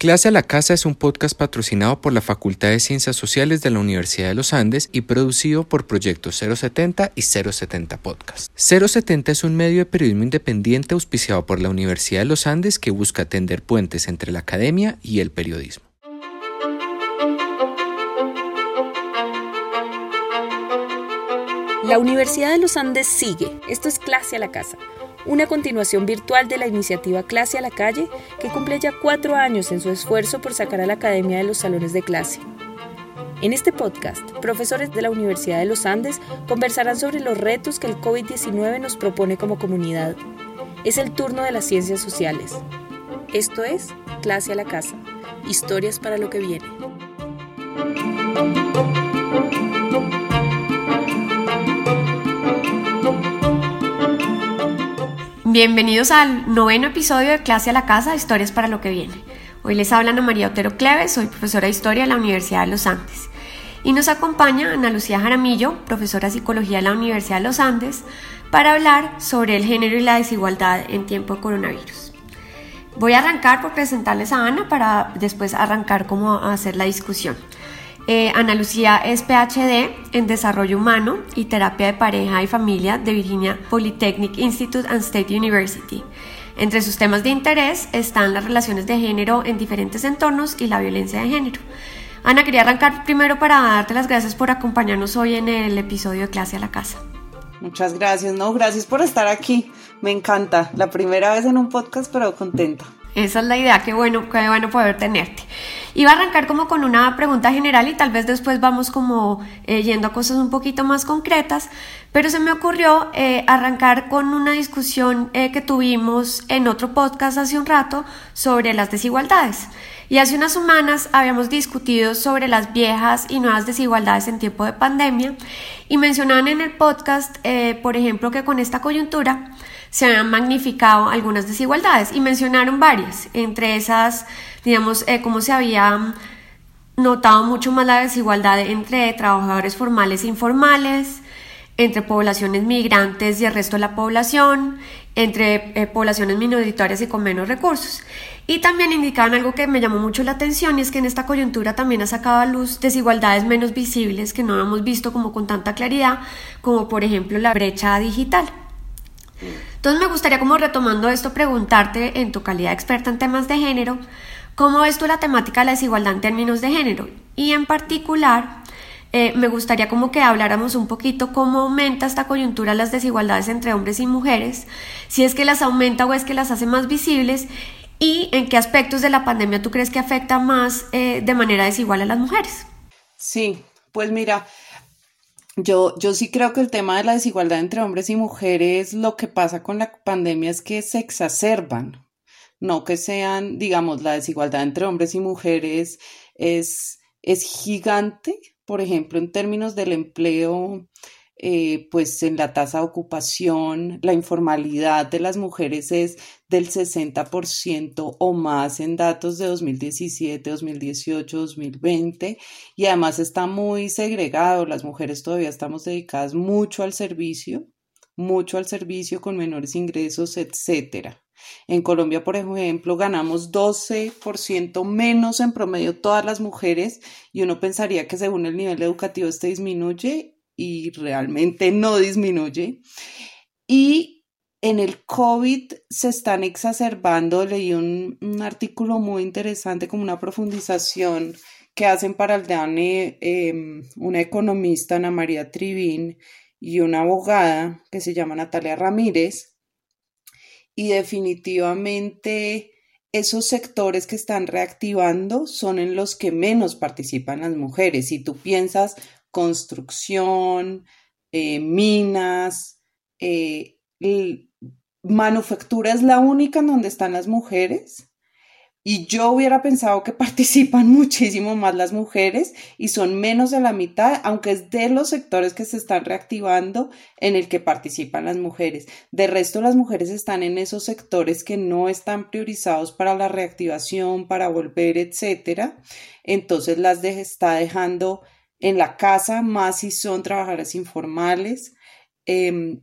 Clase a la Casa es un podcast patrocinado por la Facultad de Ciencias Sociales de la Universidad de los Andes y producido por Proyecto 070 y 070 Podcast. 070 es un medio de periodismo independiente auspiciado por la Universidad de los Andes que busca tender puentes entre la academia y el periodismo. La Universidad de los Andes sigue. Esto es Clase a la Casa una continuación virtual de la iniciativa Clase a la Calle, que cumple ya cuatro años en su esfuerzo por sacar a la academia de los salones de clase. En este podcast, profesores de la Universidad de los Andes conversarán sobre los retos que el COVID-19 nos propone como comunidad. Es el turno de las ciencias sociales. Esto es Clase a la Casa, historias para lo que viene. Bienvenidos al noveno episodio de Clase a la Casa, Historias para lo que viene. Hoy les habla Ana María Otero Cleves, soy profesora de Historia de la Universidad de los Andes. Y nos acompaña Ana Lucía Jaramillo, profesora de Psicología de la Universidad de los Andes, para hablar sobre el género y la desigualdad en tiempo de coronavirus. Voy a arrancar por presentarles a Ana para después arrancar cómo hacer la discusión. Eh, Ana Lucía es PhD en Desarrollo Humano y Terapia de Pareja y Familia de Virginia Polytechnic Institute and State University. Entre sus temas de interés están las relaciones de género en diferentes entornos y la violencia de género. Ana, quería arrancar primero para darte las gracias por acompañarnos hoy en el episodio de Clase a la Casa. Muchas gracias, no, gracias por estar aquí. Me encanta. La primera vez en un podcast, pero contenta. Esa es la idea, qué bueno, qué bueno poder tenerte. Iba a arrancar como con una pregunta general y tal vez después vamos como eh, yendo a cosas un poquito más concretas, pero se me ocurrió eh, arrancar con una discusión eh, que tuvimos en otro podcast hace un rato sobre las desigualdades. Y hace unas semanas habíamos discutido sobre las viejas y nuevas desigualdades en tiempo de pandemia y mencionaban en el podcast, por ejemplo, que con esta coyuntura se han magnificado algunas desigualdades y mencionaron varias, entre esas, digamos, eh, cómo se había notado mucho más la desigualdad entre trabajadores formales e informales, entre poblaciones migrantes y el resto de la población, entre eh, poblaciones minoritarias y con menos recursos. Y también indicaban algo que me llamó mucho la atención y es que en esta coyuntura también ha sacado a luz desigualdades menos visibles que no hemos visto como con tanta claridad, como por ejemplo la brecha digital. Entonces me gustaría como retomando esto preguntarte en tu calidad de experta en temas de género, ¿cómo ves tú la temática de la desigualdad en términos de género? Y en particular, eh, me gustaría como que habláramos un poquito cómo aumenta esta coyuntura las desigualdades entre hombres y mujeres, si es que las aumenta o es que las hace más visibles y en qué aspectos de la pandemia tú crees que afecta más eh, de manera desigual a las mujeres. Sí, pues mira, yo, yo sí creo que el tema de la desigualdad entre hombres y mujeres, lo que pasa con la pandemia es que se exacerban, no que sean, digamos, la desigualdad entre hombres y mujeres es, es gigante, por ejemplo, en términos del empleo, eh, pues en la tasa de ocupación, la informalidad de las mujeres es del 60% o más en datos de 2017, 2018, 2020 y además está muy segregado, las mujeres todavía estamos dedicadas mucho al servicio, mucho al servicio con menores ingresos, etcétera. En Colombia, por ejemplo, ganamos 12% menos en promedio todas las mujeres y uno pensaría que según el nivel educativo este disminuye y realmente no disminuye. Y en el COVID se están exacerbando, leí un, artículo muy interesante como una profundización que hacen para el DANE em, una economista, Ana María Trivín, y una abogada que se llama Natalia Ramírez. Y definitivamente esos sectores que están reactivando son en los que menos participan las mujeres. Si tú piensas, construcción, eh, minas, eh, manufactura es la única en donde están las mujeres. Y yo hubiera pensado que participan muchísimo más las mujeres y son menos de la mitad, aunque es de los sectores que se están reactivando en el que participan las mujeres. De resto, las mujeres están en esos sectores que no están priorizados para la reactivación, para volver, etcétera. Entonces las está dejando en la casa, más si son trabajadoras informales. Em,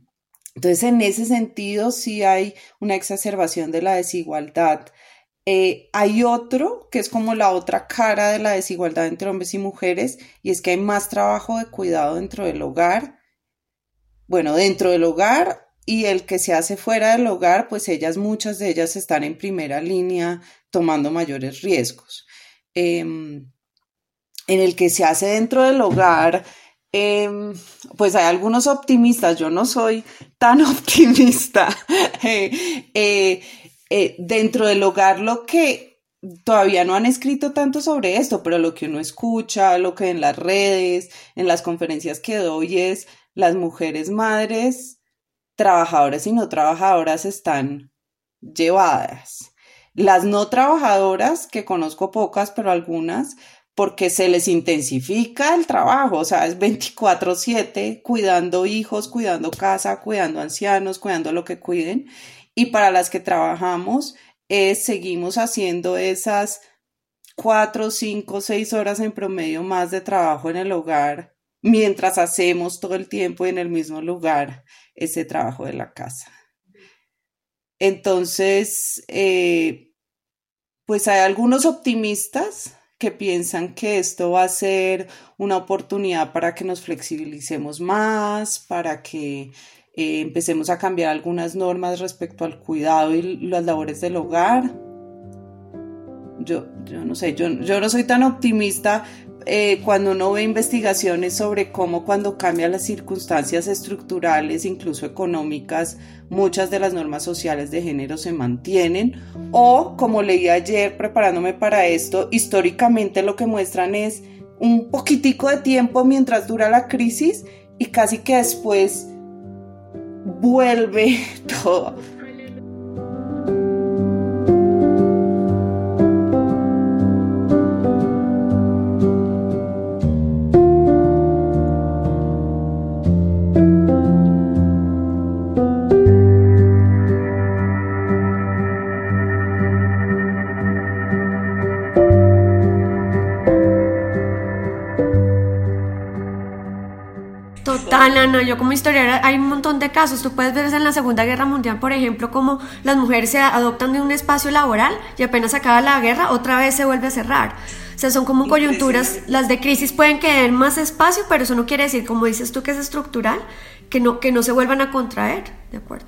entonces, en ese sentido, sí hay una exacerbación de la desigualdad. Eh, hay otro que es como la otra cara de la desigualdad entre hombres y mujeres y es que hay más trabajo de cuidado dentro del hogar. Bueno, dentro del hogar y el que se hace fuera del hogar, pues ellas, muchas de ellas están en primera línea tomando mayores riesgos. Em, en el que se hace dentro del hogar, em, pues hay algunos optimistas, yo no soy tan optimista. Eh, eh, eh, dentro del hogar lo que todavía no han escrito tanto sobre esto, pero lo que uno escucha, lo que en las redes, en las conferencias que doy es las mujeres madres, trabajadoras y no trabajadoras están llevadas. Las no trabajadoras, que conozco pocas, pero algunas, porque se les intensifica el trabajo, o sea, es 24/7 cuidando hijos, cuidando casa, cuidando ancianos, cuidando lo que cuiden, y para las que trabajamos, seguimos haciendo esas cuatro, cinco, seis horas en promedio más de trabajo en el hogar, mientras hacemos todo el tiempo en el mismo lugar ese trabajo de la casa. Entonces, eh, pues hay algunos optimistas que piensan que esto va a ser una oportunidad para que nos flexibilicemos más, para que eh, empecemos a cambiar algunas normas respecto al cuidado y las labores del hogar. Yo, yo no sé, yo, yo no soy tan optimista eh, cuando uno ve investigaciones sobre cómo cuando cambian las circunstancias estructurales, incluso económicas, muchas de las normas sociales de género se mantienen. O, como leí ayer preparándome para esto, históricamente lo que muestran es un poquitico de tiempo mientras dura la crisis y casi que después vuelve todo. No, yo como historiadora hay un montón de casos. Tú puedes ver en la Segunda Guerra Mundial, por ejemplo, como las mujeres se adoptan de un espacio laboral y apenas acaba la guerra, otra vez se vuelve a cerrar. O sea, son como coyunturas, las de crisis pueden quedar más espacio, pero eso no quiere decir, como dices tú, que es estructural, que no, que no se vuelvan a contraer, ¿de acuerdo?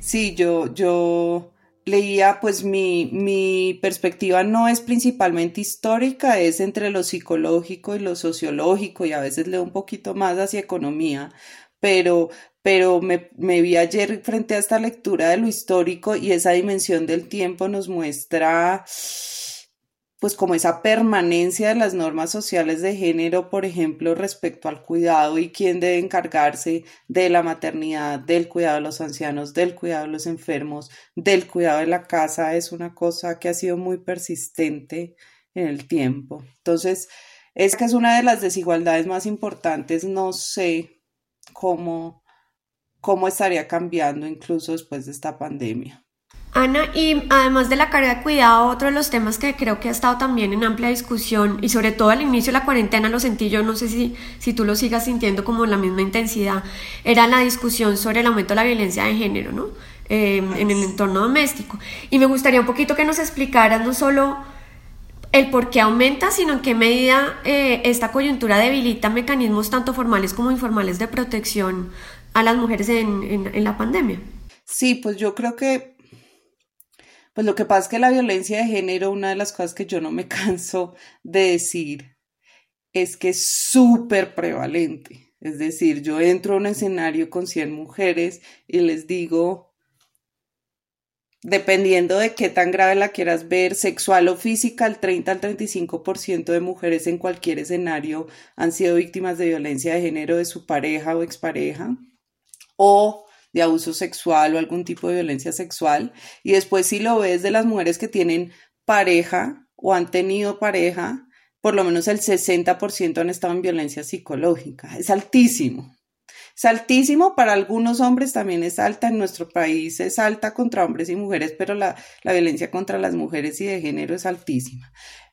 Sí, yo, yo leía, pues mi, mi, perspectiva no es principalmente histórica, es entre lo psicológico y lo sociológico y a veces leo un poquito más hacia economía, pero, pero me, me vi ayer frente a esta lectura de lo histórico y esa dimensión del tiempo nos muestra pues como esa permanencia de las normas sociales de género, por ejemplo, respecto al cuidado y quién debe encargarse de la maternidad, del cuidado de los ancianos, del cuidado de los enfermos, del cuidado de la casa, es una cosa que ha sido muy persistente en el tiempo. Entonces, es que es una de las desigualdades más importantes, no sé cómo, cómo estaría cambiando incluso después de esta pandemia. Ana, y además de la carga de cuidado, otro de los temas que creo que ha estado también en amplia discusión y sobre todo al inicio de la cuarentena lo sentí yo, no sé si, si tú lo sigas sintiendo como la misma intensidad, era la discusión sobre el aumento de la violencia de género, ¿no? Em, en el entorno doméstico. Y me gustaría un poquito que nos explicaras no solo el por qué aumenta, sino en qué medida eh, esta coyuntura debilita mecanismos tanto formales como informales de protección a las mujeres en, en la pandemia. Sí, pues yo creo que pues lo que pasa es que la violencia de género, una de las cosas que yo no me canso de decir, es que es súper prevalente. Es decir, yo entro a un escenario con 100 mujeres y les digo, dependiendo de qué tan grave la quieras ver, sexual o física, el 30 al 35% de mujeres en cualquier escenario han sido víctimas de violencia de género de su pareja o expareja. O de abuso sexual o algún tipo de violencia sexual. Y después si lo ves de las mujeres que tienen pareja o han tenido pareja, por lo menos el 60% han estado en violencia psicológica. Es altísimo. Es altísimo para algunos hombres, también es alta. En nuestro país es alta contra hombres y mujeres, pero la, la violencia contra las mujeres y de género es altísima.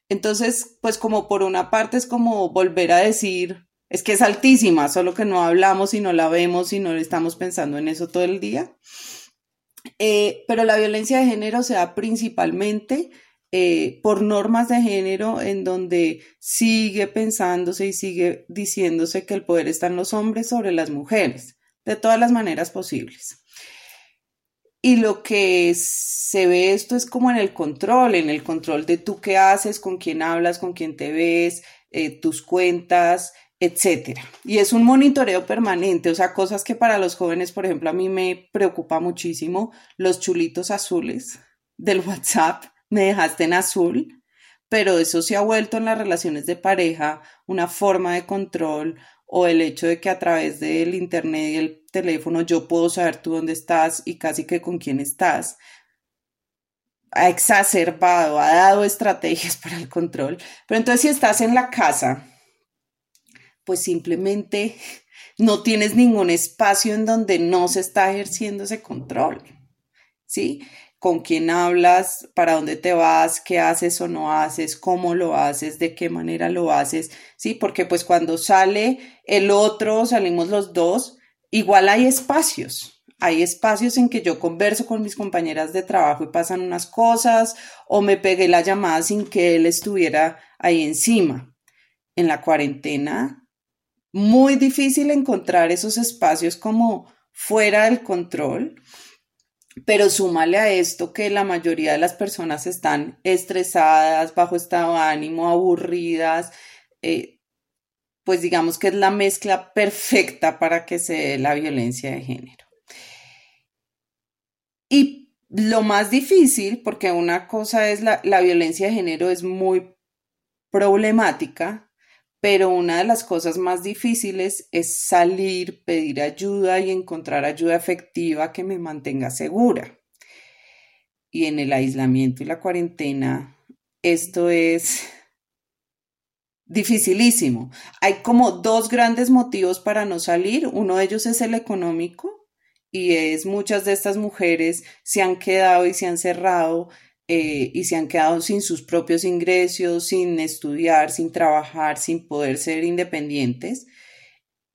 Entonces, pues como por una parte es como volver a decir, es que es altísima, solo que no hablamos y no la vemos y no estamos pensando en eso todo el día. Eh, pero la violencia de género se da principalmente eh, por normas de género en donde sigue pensándose y sigue diciéndose que el poder está en los hombres sobre las mujeres, de todas las maneras posibles. Y lo que se ve esto es como en el control, en el control de tú qué haces, con quién hablas, con quién te ves, eh, tus cuentas, etcétera. Y es un monitoreo permanente, o sea, cosas que para los jóvenes, por ejemplo, a mí me preocupa muchísimo, los chulitos azules del WhatsApp, me dejaste en azul, pero eso se ha vuelto en las relaciones de pareja una forma de control o el hecho de que a través del internet y el teléfono yo puedo saber tú dónde estás y casi que con quién estás ha exacerbado, ha dado estrategias para el control. Pero entonces si estás en la casa, pues simplemente no tienes ningún espacio en donde no se está ejerciendo ese control. ¿Sí? Con quién hablas, para dónde te vas, qué haces o no haces, cómo lo haces, de qué manera lo haces, ¿sí? Porque pues cuando sale el otro, salimos los dos, igual hay espacios. Hay espacios en que yo converso con mis compañeras de trabajo y pasan unas cosas o me pegué la llamada sin que él estuviera ahí encima. En la cuarentena muy difícil encontrar esos espacios como fuera del control, pero súmale a esto que la mayoría de las personas están estresadas, bajo estado de ánimo, aburridas, eh, pues digamos que es la mezcla perfecta para que se dé la violencia de género. Y lo más difícil, porque una cosa es la, la violencia de género es muy problemática, pero una de las cosas más difíciles es salir, pedir ayuda y encontrar ayuda efectiva que me mantenga segura. Y en el aislamiento y la cuarentena, esto es dificilísimo. Hay como dos grandes motivos para no salir. Uno de ellos es el económico y es muchas de estas mujeres se han quedado y se han cerrado eh, y se han quedado sin sus propios ingresos, sin estudiar, sin trabajar, sin poder ser independientes.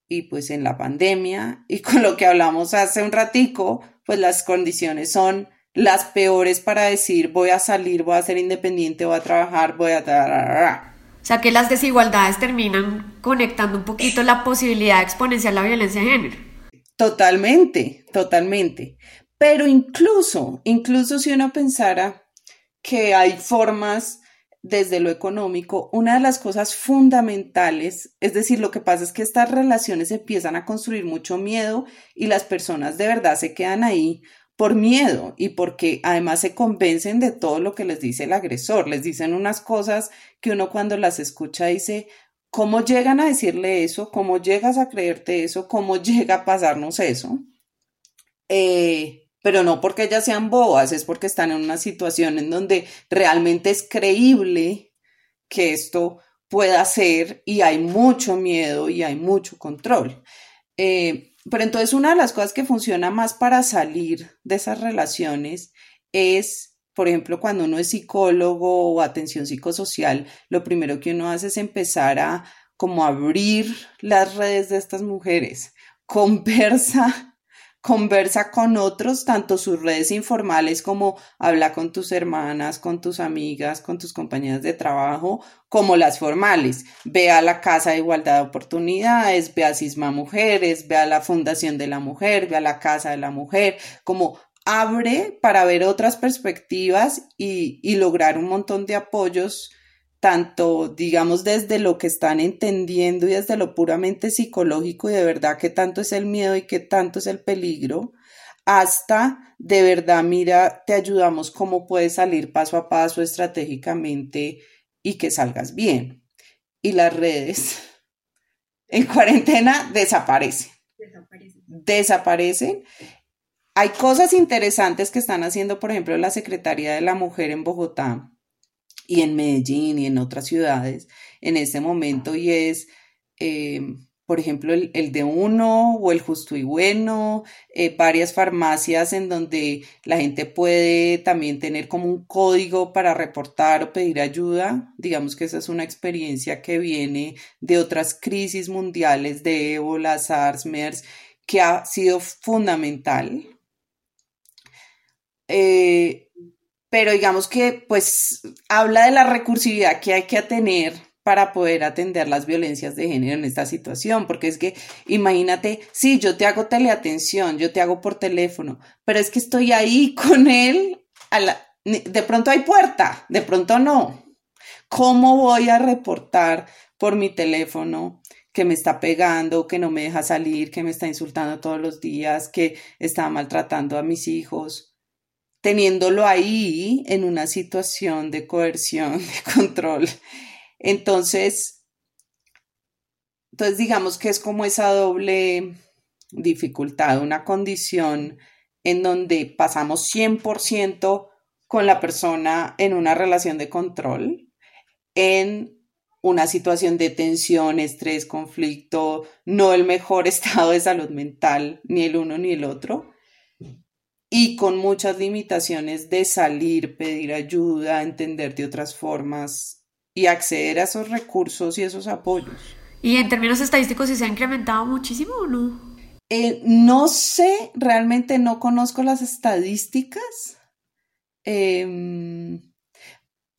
Y pues en la pandemia y con lo que hablamos hace un ratico, pues las condiciones son las peores para decir voy a salir, voy a ser independiente, voy a trabajar, voy a... O sea que las desigualdades terminan conectando un poquito la posibilidad de exponenciar la violencia de género. Totalmente, totalmente. Pero incluso, incluso si uno pensara que hay formas desde lo económico, una de las cosas fundamentales, es decir, lo que pasa es que estas relaciones empiezan a construir mucho miedo y las personas de verdad se quedan ahí por miedo y porque además se convencen de todo lo que les dice el agresor. Les dicen unas cosas que uno cuando las escucha dice, ¿cómo llegan a decirle eso? ¿Cómo llegas a creerte eso? ¿Cómo llega a pasarnos eso? Eh, pero no porque ellas sean bobas, es porque están en una situación en donde realmente es creíble que esto pueda ser y hay mucho miedo y hay mucho control. Eh, pero entonces una de las cosas que funciona más para salir de esas relaciones es, por ejemplo, cuando uno es psicólogo o atención psicosocial, lo primero que uno hace es empezar a como abrir las redes de estas mujeres, conversa conversa con otros, tanto sus redes informales como habla con tus hermanas, con tus amigas, con tus compañeras de trabajo, como las formales. Ve a la Casa de Igualdad de Oportunidades, ve a Cisma Mujeres, ve a la Fundación de la Mujer, ve a la Casa de la Mujer, como abre para ver otras perspectivas y, y lograr un montón de apoyos tanto, digamos, desde lo que están entendiendo y desde lo puramente psicológico y de verdad qué tanto es el miedo y qué tanto es el peligro, hasta de verdad, mira, te ayudamos cómo puedes salir paso a paso estratégicamente y que salgas bien. Y las redes en cuarentena desaparecen. Desaparecen. Desaparecen. Hay cosas interesantes que están haciendo, por ejemplo, la Secretaría de la Mujer en Bogotá, y en Medellín y en otras ciudades en este momento y es, eh, por ejemplo, el, de uno o el justo y bueno, eh, varias farmacias en donde la gente puede también tener como un código para reportar o pedir ayuda. Digamos que esa es una experiencia que viene de otras crisis mundiales de ébola, SARS, MERS, que ha sido fundamental. Eh, pero digamos que pues habla de la recursividad que hay que tener para poder atender las violencias de género en esta situación, porque es que imagínate, sí, yo te hago teleatención, yo te hago por teléfono, pero es que estoy ahí con él, de pronto hay puerta, de pronto no. ¿Cómo voy a reportar por mi teléfono que me está pegando, que no me deja salir, que me está insultando todos los días, que está maltratando a mis hijos? Teniéndolo ahí en una situación de coerción, de control. Entonces, entonces digamos que es como esa doble dificultad, una condición en donde pasamos 100% con la persona en una relación de control, en una situación de tensión, estrés, conflicto, no el mejor estado de salud mental, ni el uno ni el otro, y con muchas limitaciones de salir, pedir ayuda, entender de otras formas y acceder a esos recursos y esos apoyos. ¿Y en términos estadísticos si se ha incrementado muchísimo o no? Eh, no sé, realmente no conozco las estadísticas em,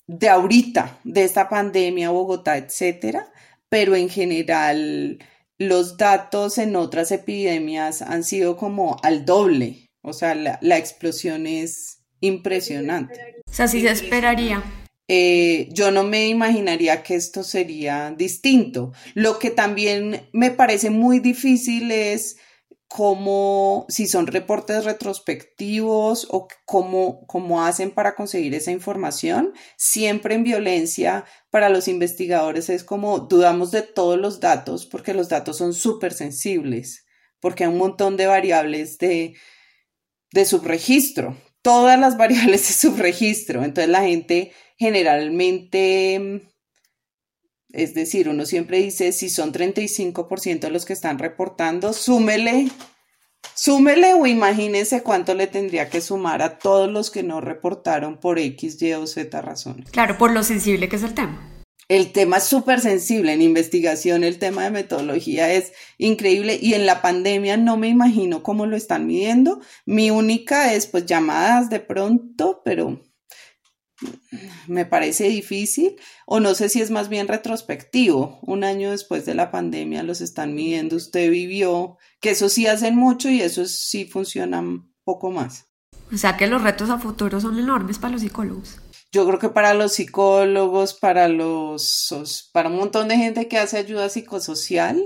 de ahorita, de esta pandemia, Bogotá, etcétera, pero en general los datos en otras epidemias han sido como al doble, o sea, la, la explosión es impresionante. O sea, sí se esperaría. Eh, yo no me imaginaría que esto sería distinto. Lo que también me parece muy difícil es cómo, si son reportes retrospectivos o cómo, cómo hacen para conseguir esa información. Siempre en violencia, para los investigadores es como dudamos de todos los datos porque los datos son súper sensibles, porque hay un montón de variables de, de subregistro, todas las variables de subregistro. Entonces la gente generalmente, es decir, uno siempre dice, si son 35% los que están reportando, súmele, súmele o imagínense cuánto le tendría que sumar a todos los que no reportaron por X, Y o Z razón. Claro, por lo sensible que es el tema. El tema es súper sensible en investigación, el tema de metodología es increíble y en la pandemia no me imagino cómo lo están midiendo. Mi única es pues llamadas de pronto, pero me parece difícil, o no sé si es más bien retrospectivo. Un año después de la pandemia los están midiendo, usted vivió, que eso sí hacen mucho y eso sí funciona poco más. O sea que los retos a futuro son enormes para los psicólogos. Yo creo que para los psicólogos, para los para un montón de gente que hace ayuda psicosocial,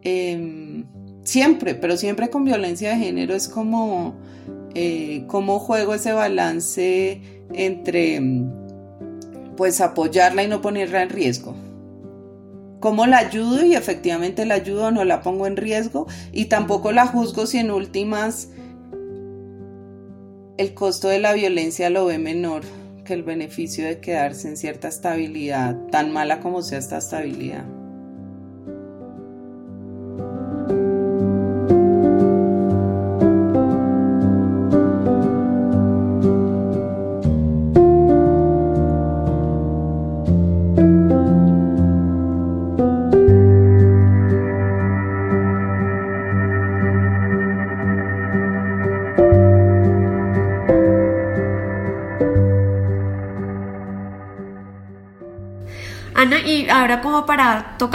em, siempre, pero siempre con violencia de género es como eh, cómo juego ese balance entre pues apoyarla y no ponerla en riesgo. ¿Cómo la ayudo y efectivamente la ayudo no la pongo en riesgo? Y tampoco la juzgo si en últimas el costo de la violencia lo ve menor el beneficio de quedarse en cierta estabilidad, tan mala como sea esta estabilidad.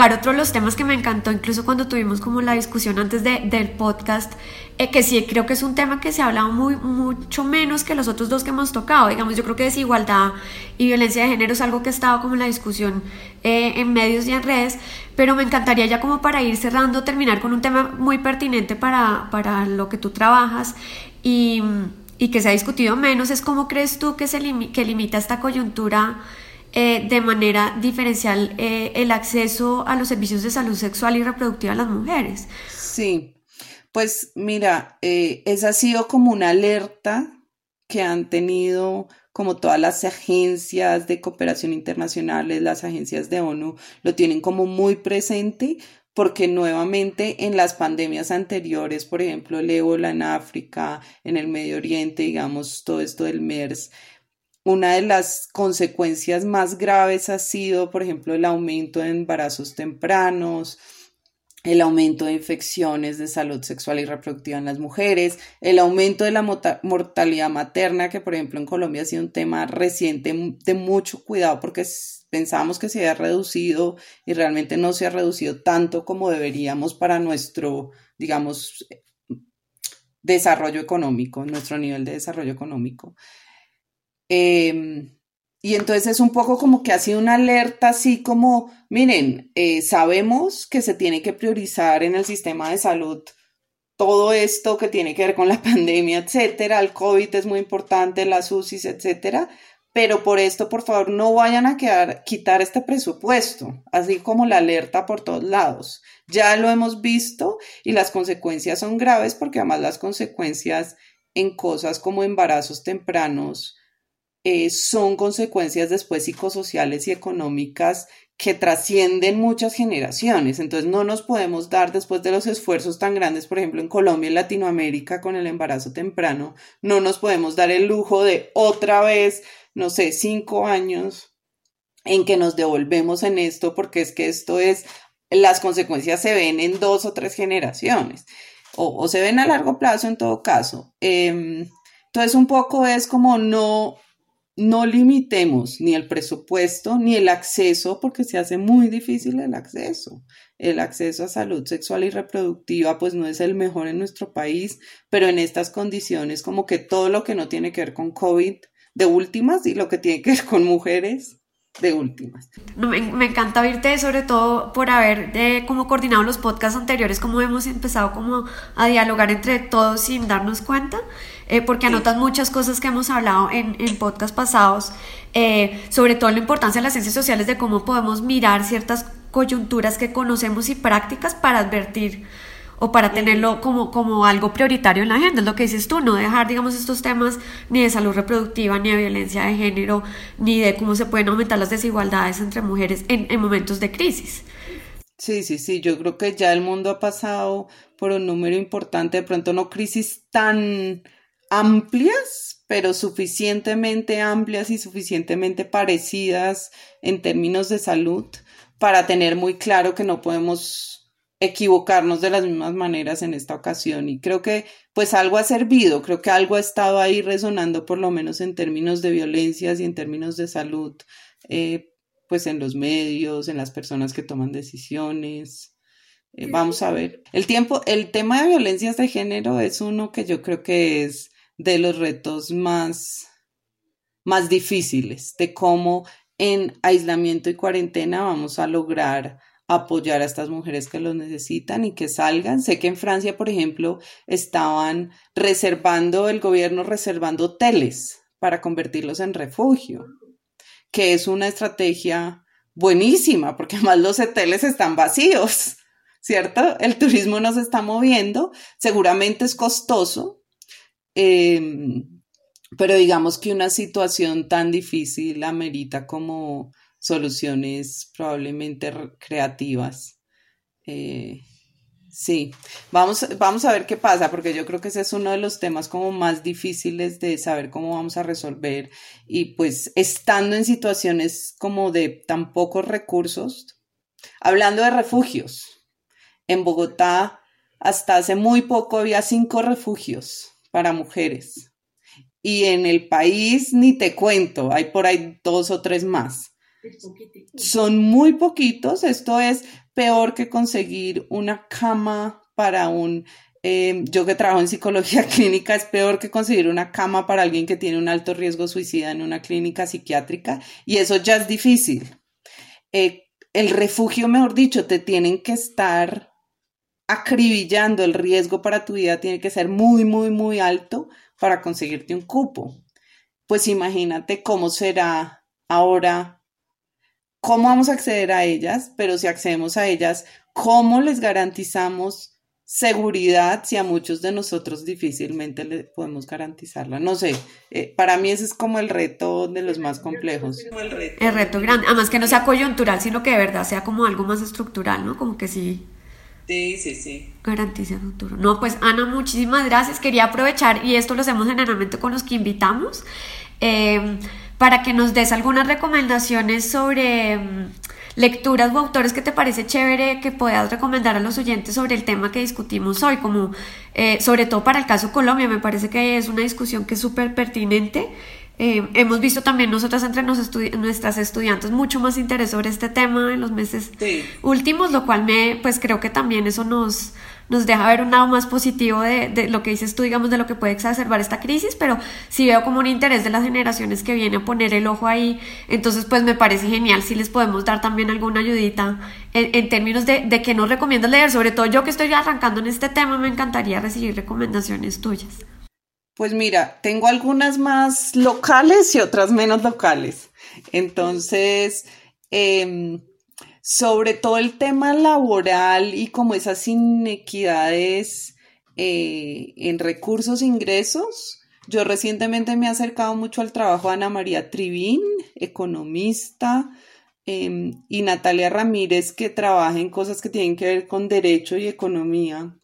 Tocar otro de los temas que me encantó, incluso cuando tuvimos como la discusión antes de, del podcast, eh, que sí creo que es un tema que se ha hablado muy, mucho menos que los otros dos que hemos tocado. Digamos, yo creo que desigualdad y violencia de género es algo que ha estado como en la discusión eh, en medios y en redes, pero me encantaría ya como para ir cerrando, terminar con un tema muy pertinente para, para lo que tú trabajas y, y que se ha discutido menos, es cómo crees tú que, se que limita esta coyuntura eh, de manera diferencial eh, el acceso a los servicios de salud sexual y reproductiva a las mujeres. Sí, pues mira, eh, esa ha sido como una alerta que han tenido como todas las agencias de cooperación internacionales, las agencias de ONU, lo tienen como muy presente porque nuevamente en las pandemias anteriores, por ejemplo, el ébola en África, en el Medio Oriente, digamos, todo esto del MERS, una de las consecuencias más graves ha sido, por ejemplo, el aumento de embarazos tempranos, el aumento de infecciones de salud sexual y reproductiva en las mujeres, el aumento de la mortalidad materna, que por ejemplo en Colombia ha sido un tema reciente de mucho cuidado porque pensábamos que se había reducido y realmente no se ha reducido tanto como deberíamos para nuestro, digamos, desarrollo económico, nuestro nivel de desarrollo económico. Em, y entonces es un poco como que ha sido una alerta así como, miren, eh, sabemos que se tiene que priorizar en el sistema de salud todo esto que tiene que ver con la pandemia, etcétera, el COVID es muy importante, las UCIs, etcétera, pero por esto, por favor, no vayan a quedar, quitar este presupuesto, así como la alerta por todos lados. Ya lo hemos visto y las consecuencias son graves porque además las consecuencias en cosas como embarazos tempranos eh, son consecuencias después psicosociales y económicas que trascienden muchas generaciones. Entonces no nos podemos dar después de los esfuerzos tan grandes, por ejemplo, en Colombia y Latinoamérica con el embarazo temprano, no nos podemos dar el lujo de otra vez no sé, cinco años en que nos devolvemos en esto, porque es que esto es, las consecuencias se ven en dos o tres generaciones, o, se ven a largo plazo en todo caso. Em, entonces, un poco es como no, no limitemos ni el presupuesto ni el acceso, porque se hace muy difícil el acceso. El acceso a salud sexual y reproductiva, pues no es el mejor en nuestro país, pero en estas condiciones, como que todo lo que no tiene que ver con COVID, de últimas y lo que tiene que ver con mujeres de últimas. Me, me, encanta oírte, sobre todo por haber eh, como coordinado los podcasts anteriores, como hemos empezado como a dialogar entre todos sin darnos cuenta, eh, porque anotas muchas cosas que hemos hablado en, en podcasts pasados, eh, sobre todo la importancia de las ciencias sociales, de cómo podemos mirar ciertas coyunturas que conocemos y prácticas para advertir o para tenerlo como, como algo prioritario en la agenda, es lo que dices tú, no dejar, digamos, estos temas ni de salud reproductiva, ni de violencia de género, ni de cómo se pueden aumentar las desigualdades entre mujeres en, en momentos de crisis. Sí, sí, sí, yo creo que ya el mundo ha pasado por un número importante, de pronto no crisis tan amplias, pero suficientemente amplias y suficientemente parecidas en términos de salud para tener muy claro que no podemos equivocarnos de las mismas maneras en esta ocasión y creo que pues algo ha servido, creo que algo ha estado ahí resonando por lo menos en términos de violencias y en términos de salud, eh, pues en los medios, en las personas que toman decisiones. Eh, vamos a ver. El tiempo, el tema de violencias de género es uno que yo creo que es de los retos más, más difíciles, de cómo en aislamiento y cuarentena vamos a lograr apoyar a estas mujeres que lo necesitan y que salgan. Sé que en Francia, por ejemplo, estaban reservando, el gobierno reservando hoteles para convertirlos en refugio, que es una estrategia buenísima, porque además los hoteles están vacíos, ¿cierto? El turismo no se está moviendo, seguramente es costoso, em, pero digamos que una situación tan difícil amerita como soluciones probablemente creativas. Eh, sí, vamos, vamos a ver qué pasa, porque yo creo que ese es uno de los temas como más difíciles de saber cómo vamos a resolver. Y pues estando en situaciones como de tan pocos recursos, hablando de refugios, en Bogotá hasta hace muy poco había cinco refugios para mujeres. Y en el país ni te cuento, hay por ahí dos o tres más. Son muy poquitos, esto es peor que conseguir una cama para un, em, yo que trabajo en psicología clínica, es peor que conseguir una cama para alguien que tiene un alto riesgo suicida en una clínica psiquiátrica y eso ya es difícil. Eh, el refugio, mejor dicho, te tienen que estar acribillando, el riesgo para tu vida tiene que ser muy, muy, muy alto para conseguirte un cupo. Pues imagínate cómo será ahora cómo vamos a acceder a ellas, pero si accedemos a ellas, cómo les garantizamos seguridad si a muchos de nosotros difícilmente le podemos garantizarla. No sé, eh, para mí ese es como el reto de los más complejos. El reto. el reto grande, además que no sea coyuntural, sino que de verdad sea como algo más estructural, ¿no? Como que sí. Sí, sí, sí. Garantiza futuro. No, pues Ana, muchísimas gracias. Quería aprovechar, y esto lo hacemos generalmente con los que invitamos. Eh, para que nos des algunas recomendaciones sobre mm, lecturas o autores que te parece chévere que puedas recomendar a los oyentes sobre el tema que discutimos hoy, como eh, sobre todo para el caso Colombia, me parece que es una discusión que es súper pertinente. Eh, hemos visto también nosotras entre nuestras estudiantes mucho más interés sobre este tema en los meses últimos, lo cual me, pues creo que también eso nos, nos deja ver un lado más positivo de, de, lo que dices tú, digamos, de lo que puede exacerbar esta crisis, pero sí veo como un interés de las generaciones que viene a poner el ojo ahí, entonces pues me parece genial si les podemos dar también alguna ayudita en, en términos de, de qué nos recomiendas leer, sobre todo yo que estoy arrancando en este tema, me encantaría recibir recomendaciones tuyas. Pues mira, tengo algunas más locales y otras menos locales. Entonces, eh, sobre todo el tema laboral y como esas inequidades eh, en recursos e ingresos. Yo recientemente me he acercado mucho al trabajo de Ana María Trivín, economista, em, y Natalia Ramírez, que trabaja en cosas que tienen que ver con derecho y economía.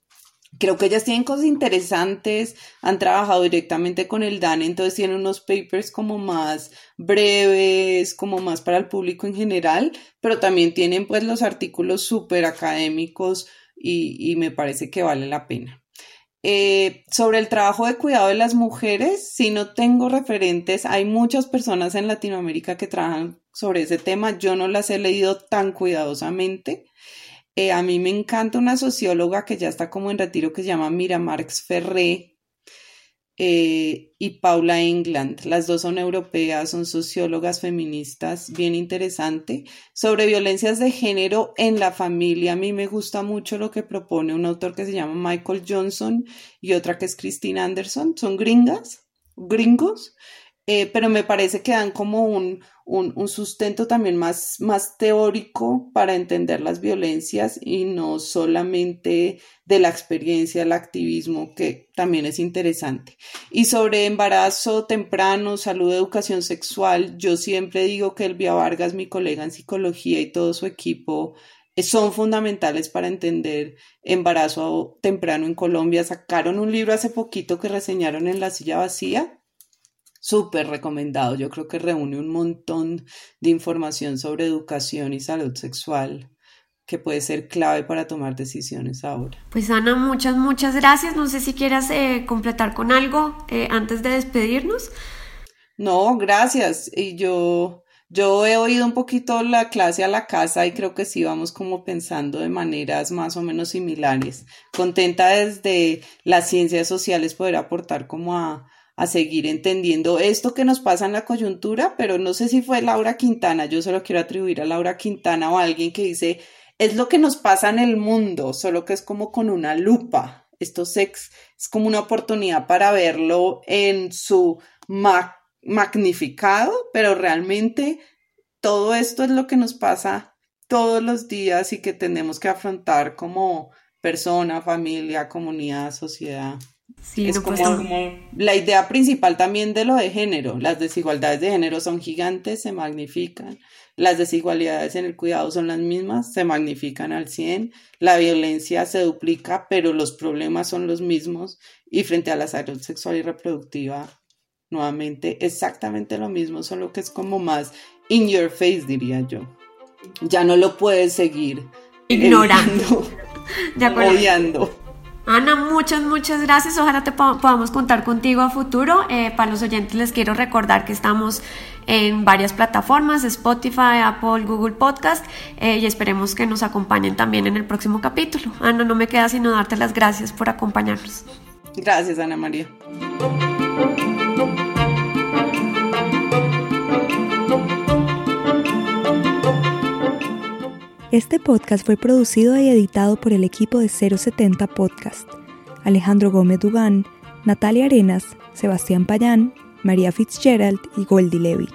Creo que ellas tienen cosas interesantes, han trabajado directamente con el DAN, entonces tienen unos papers como más breves, como más para el público en general, pero también tienen pues los artículos súper académicos y, me parece que vale la pena. Eh, sobre el trabajo de cuidado de las mujeres, si no tengo referentes, hay muchas personas en Latinoamérica que trabajan sobre ese tema, yo no las he leído tan cuidadosamente. Eh, a mí me encanta una socióloga que ya está como en retiro que se llama Mira Marx Ferré eh, y Paula England. Las dos son europeas, son sociólogas feministas, bien interesante. Sobre violencias de género en la familia, a mí me gusta mucho lo que propone un autor que se llama Michael Johnson y otra que es Christine Anderson. Son gringas, gringos, eh, pero me parece que dan como un, un, sustento también más, más teórico para entender las violencias y no solamente de la experiencia, el activismo, que también es interesante. Y sobre embarazo temprano, salud, educación sexual, yo siempre digo que Elvia Vargas, mi colega en psicología y todo su equipo eh, son fundamentales para entender embarazo temprano en Colombia. Sacaron un libro hace poquito que reseñaron en La Silla Vacía súper recomendado. Yo creo que reúne un montón de información sobre educación y salud sexual que puede ser clave para tomar decisiones ahora. Pues Ana, muchas, muchas gracias. No sé si quieras eh, completar con algo eh, antes de despedirnos. No, gracias. Y yo, yo he oído un poquito la clase a la casa y creo que sí vamos como pensando de maneras más o menos similares. Contenta desde las ciencias sociales poder aportar como a, a seguir entendiendo esto que nos pasa en la coyuntura, pero no sé si fue Laura Quintana, yo solo quiero atribuir a Laura Quintana o a alguien que dice, es lo que nos pasa en el mundo, solo que es como con una lupa. Esto es como una oportunidad para verlo en su magnificado, pero realmente todo esto es lo que nos pasa todos los días y que tenemos que afrontar como persona, familia, comunidad, sociedad es como, la idea principal también de lo de género. Las desigualdades de género son gigantes, se magnifican. Las desigualdades en el cuidado son las mismas, se magnifican al 100. La violencia se duplica, pero los problemas son los mismos. Y frente a la salud sexual y reproductiva, nuevamente, exactamente lo mismo, solo que es como más in your face, diría yo. Ya no lo puedes seguir ignorando, odiando. Ana, muchas, muchas gracias. Ojalá te podamos contar contigo a futuro. Eh, para los oyentes les quiero recordar que estamos en varias plataformas, Spotify, Apple, Google Podcast, eh, y esperemos que nos acompañen también en el próximo capítulo. Ana, no me queda sino darte las gracias por acompañarnos. Gracias, Ana María. Este podcast fue producido y editado por el equipo de 070 Podcast. Alejandro Gómez Dugán, Natalia Arenas, Sebastián Payán, María Fitzgerald y Goldie Levy.